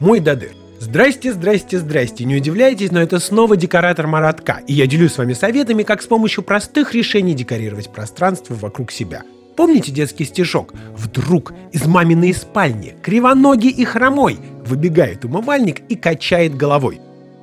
Мой Дадыр. Здрасте, здрасте, здрасте. Не удивляйтесь, но это снова декоратор Маратка. И я делюсь с вами советами, как с помощью простых решений декорировать пространство вокруг себя. Помните детский стишок? Вдруг из маминой спальни кривоногий и хромой выбегает умывальник и качает головой.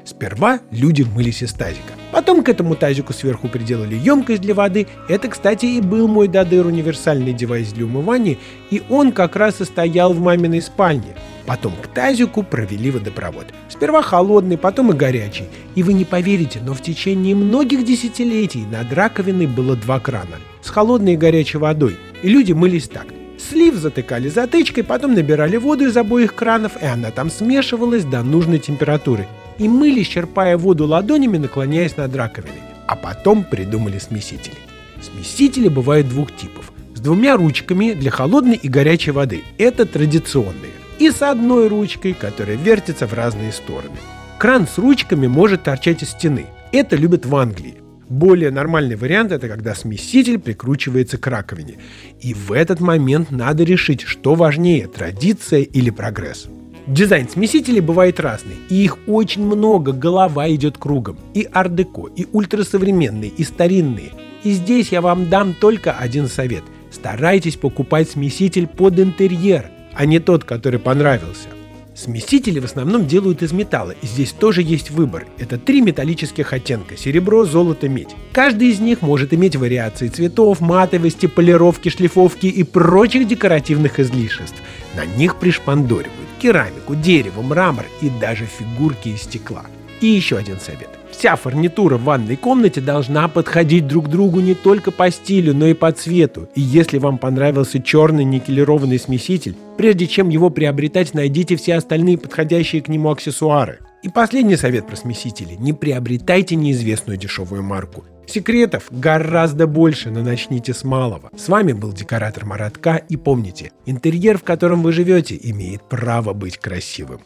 Сперва люди мылись из тазика. Потом к этому тазику сверху приделали емкость для воды. Это, кстати, и был мой Дадыр универсальный девайс для умывания, и он как раз и стоял в маминой спальне. Потом к тазику провели водопровод. Сперва холодный, потом и горячий. И вы не поверите, но в течение многих десятилетий над раковиной было два крана с холодной и горячей водой. И люди мылись так. Слив затыкали затычкой, потом набирали воду из обоих кранов, и она там смешивалась до нужной температуры и мыли, черпая воду ладонями, наклоняясь над раковиной. А потом придумали смесители. Смесители бывают двух типов. С двумя ручками для холодной и горячей воды. Это традиционные. И с одной ручкой, которая вертится в разные стороны. Кран с ручками может торчать из стены. Это любят в Англии. Более нормальный вариант это когда смеситель прикручивается к раковине. И в этот момент надо решить, что важнее, традиция или прогресс. Дизайн смесителей бывает разный, и их очень много, голова идет кругом. И ардеко, и ультрасовременные, и старинные. И здесь я вам дам только один совет. Старайтесь покупать смеситель под интерьер, а не тот, который понравился. Смесители в основном делают из металла, и здесь тоже есть выбор. Это три металлических оттенка – серебро, золото, медь. Каждый из них может иметь вариации цветов, матовости, полировки, шлифовки и прочих декоративных излишеств. На них пришпандоривают керамику, дерево, мрамор и даже фигурки из стекла. И еще один совет. Вся фурнитура в ванной комнате должна подходить друг другу не только по стилю, но и по цвету. И если вам понравился черный никелированный смеситель, прежде чем его приобретать, найдите все остальные подходящие к нему аксессуары. И последний совет про смесители. Не приобретайте неизвестную дешевую марку. Секретов гораздо больше, но начните с малого. С вами был декоратор Маратка и помните, интерьер, в котором вы живете, имеет право быть красивым.